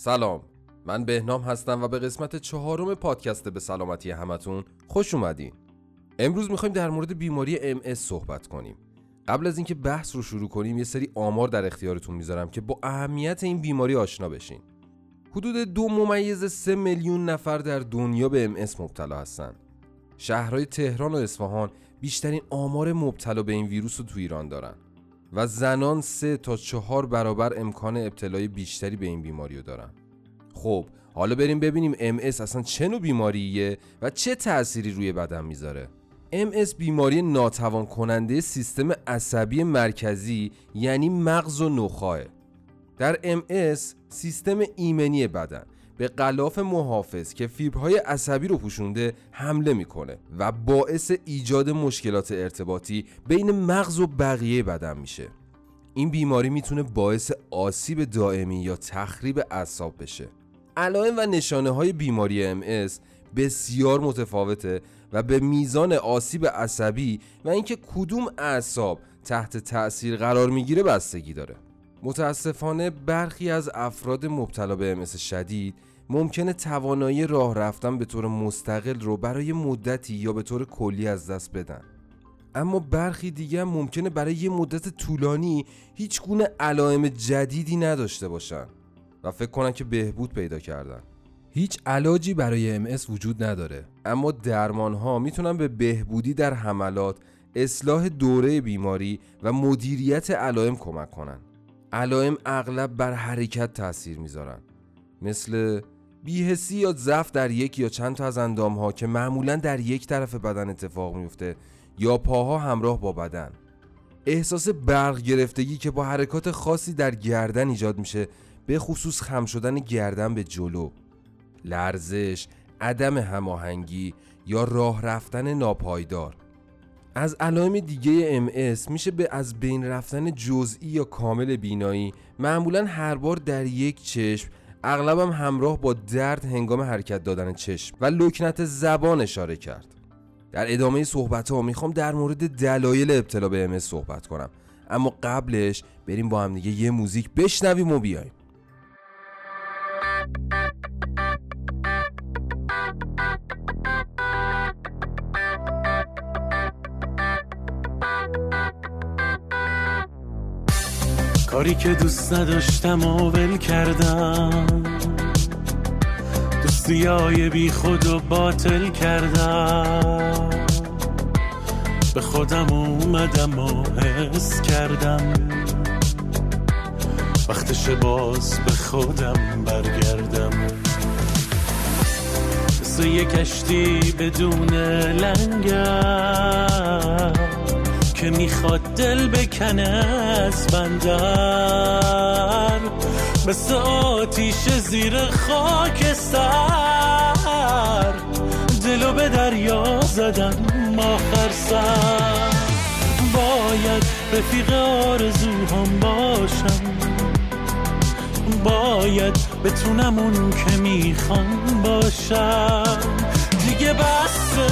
سلام. من بهنام هستم و به قسمت چهارم پادکست به سلامتی همتون خوش اومدین. امروز می‌خوایم در مورد بیماری MS صحبت کنیم. قبل از اینکه بحث رو شروع کنیم یه سری آمار در اختیارتون می‌ذارم که با اهمیت این بیماری آشنا بشین. حدود دو ممیز سه میلیون نفر در دنیا به MS مبتلا هستن. شهرهای تهران و اصفهان بیشترین آمار مبتلا به این ویروس رو تو ایران دارن. و زنان سه تا چهار برابر امکان ابتلای بیشتری به این بیماری رو دارن. خب حالا بریم ببینیم MS اصلا چه نوع بیماریه و چه تأثیری روی بدن می‌ذاره. MS بیماری ناتوان کننده سیستم عصبی مرکزی یعنی مغز و نخاه در MS سیستم ایمنی بدن به غلاف محافظ که فیبرهای عصبی رو پوشونده حمله می‌کنه و باعث ایجاد مشکلات ارتباطی بین مغز و بقیه بدن میشه. این بیماری می‌تونه باعث آسیب دائمی یا تخریب اعصاب بشه. علائم و نشانه های بیماری MS بسیار متفاوته و به میزان آسیب عصبی و اینکه کدوم اعصاب تحت تأثیر قرار می‌گیره بستگی داره. متاسفانه برخی از افراد مبتلا به MS شدید ممکنه توانایی راه رفتن به طور مستقل رو برای مدتی یا به طور کلی از دست بدن. اما برخی دیگه ممکنه برای یه مدت طولانی هیچ گونه علائم جدیدی نداشته باشن و فکر کنن که بهبود پیدا کردن. هیچ علاجی برای MS وجود نداره. اما درمان ها می‌تونن به بهبودی در حملات اصلاح دوره بیماری و مدیریت علائم کمک کنن. علائم اغلب بر حرکت تاثیر می‌ذارن. مثل بیهسی یا ضعف در یک یا چند تا از اندام ها که معمولا در یک طرف بدن اتفاق میفته یا پاها همراه با بدن. احساس برق گرفتگی که با حرکات خاصی در گردن ایجاد میشه به خصوص خم شدن گردن به جلو. لرزش عدم هماهنگی یا راه رفتن ناپایدار. از علائم دیگه MS میشه به از بین رفتن جزئی یا کامل بینایی. معمولا هر بار در یک چشم اغلبم همراه با درد هنگام حرکت دادن چشم و لکنت زبان اشاره کرد. در ادامه صحبت ها می‌خوام در مورد دلایل ابتلا به MS صحبت کنم. اما قبلش بریم با هم دیگه یه موزیک بشنویم و بیایم. کاری که دوست نداشتم و ول کردم. دوستی های بی خود و باطل کردم. به خودم اومدم و حس کردم. وقتش باز به خودم برگردم. مثل یه کشتی بدون لنگر که می‌خواد دل بکنه از بندر. مثل آتیش زیر خاک سر. دلو به دریا زدم آخر سر. باید رفیق آرزوهام باشم. باید بتونم اون که می‌خوام باشم. دیگه بسته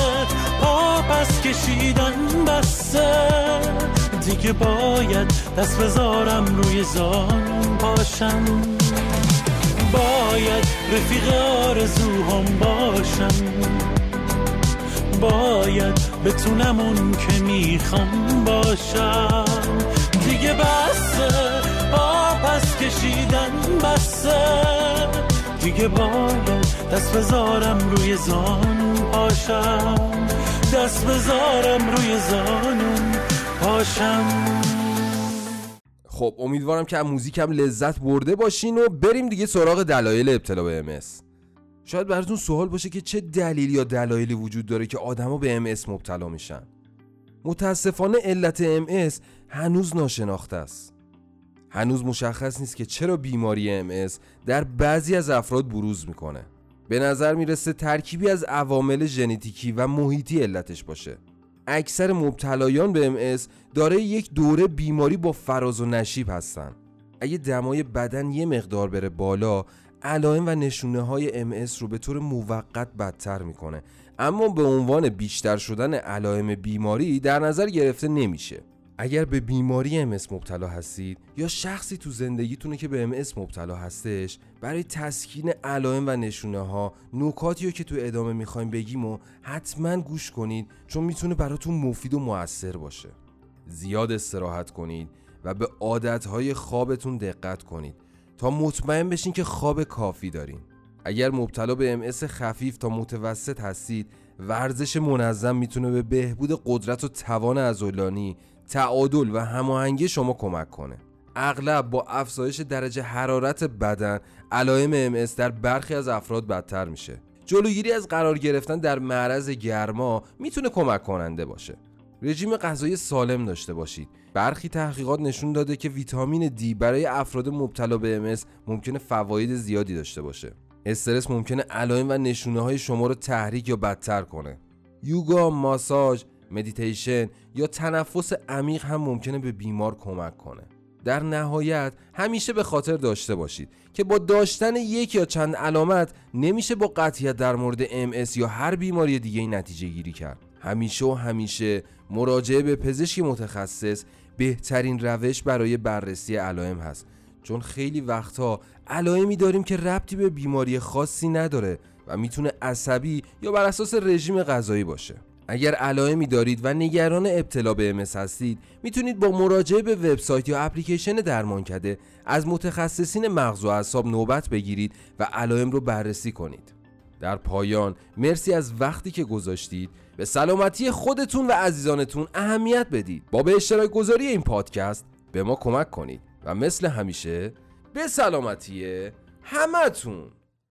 پس کشیدن بسته. دیگه باید دست بذارم روی زان پاشم باید رفیق آرزوهام باشم. باید بتونم اون که می‌خوام باشم. دیگه بسته. پا پس کشیدن بسته. دیگه باید دست بذارم روی زانو پاشم دست بذارم روی زانو پاشم. خب امیدوارم که از موزیکم لذت برده باشین و بریم دیگه سراغ دلایل ابتلا به MS شاید براتون سوال باشه که چه دلیل یا دلایلی وجود داره که آدما به MS مبتلا میشن. متاسفانه علت MS هنوز ناشناخته است. هنوز مشخص نیست که چرا بیماری MS در بعضی از افراد بروز می‌کنه. به نظر می‌رسه ترکیبی از عوامل ژنتیکی و محیطی علتش باشه. اکثر مبتلایان به MS داره یک دوره بیماری با فراز و نشیب هستن. اگه دمای بدن یه مقدار بره بالا علائم و نشونه های MS رو به طور موقت بدتر می‌کنه. اما به عنوان بیشتر شدن علائم بیماری در نظر گرفته نمیشه. اگر به بیماری MS مبتلا هستید یا شخصی تو زندگیتونه که به MS مبتلا هستش برای تسکین علائم و نشونه ها نکاتی رو که تو ادامه می‌خوایم بگیم و حتما گوش کنید چون می‌تونه براتون مفید و موثر باشه. زیاد استراحت کنید و به عادتهای خوابتون دقت کنید تا مطمئن بشین که خواب کافی دارین. اگر مبتلا به MS خفیف تا متوسط هستید ورزش منظم می‌تونه به بهبود قدرت و توان عضلانی تعادل و هماهنگی شما کمک کنه. اغلب با افزایش درجه حرارت بدن علائم MS در برخی از افراد بدتر میشه. جلوگیری از قرار گرفتن در معرض گرما می‌تونه کمک کننده باشه. رژیم غذایی سالم داشته باشید. برخی تحقیقات نشون داده که ویتامین دی برای افراد مبتلا به MS ممکنه فواید زیادی داشته باشه. استرس ممکنه علائم و نشونه های شما رو تحریک یا بدتر کنه. یوگا، ماساژ، مدیتیشن یا تنفس عمیق هم ممکنه به بیمار کمک کنه. در نهایت همیشه به خاطر داشته باشید که با داشتن یک یا چند علامت نمیشه با قطعیت در مورد MS یا هر بیماری دیگه نتیجه گیری کرد. همیشه و همیشه مراجعه به پزشک متخصص بهترین روش برای بررسی علائم هست. چون خیلی وقتها علائمی داریم که ربطی به بیماری خاصی نداره و می‌تونه عصبی یا بر اساس رژیم غذایی باشه. اگر علائمی دارید و نگران ابتلا به MS هستید می‌تونید با مراجعه به وبسایت یا اپلیکیشن درمانکده از متخصصین مغز و اعصاب نوبت بگیرید و علائم رو بررسی کنید. در پایان مرسی از وقتی که گذاشتید. به سلامتی خودتون و عزیزانتون اهمیت بدید. با به اشتراک گذاری این پادکست به ما کمک کنید. و مثل همیشه به سلامتی همتون.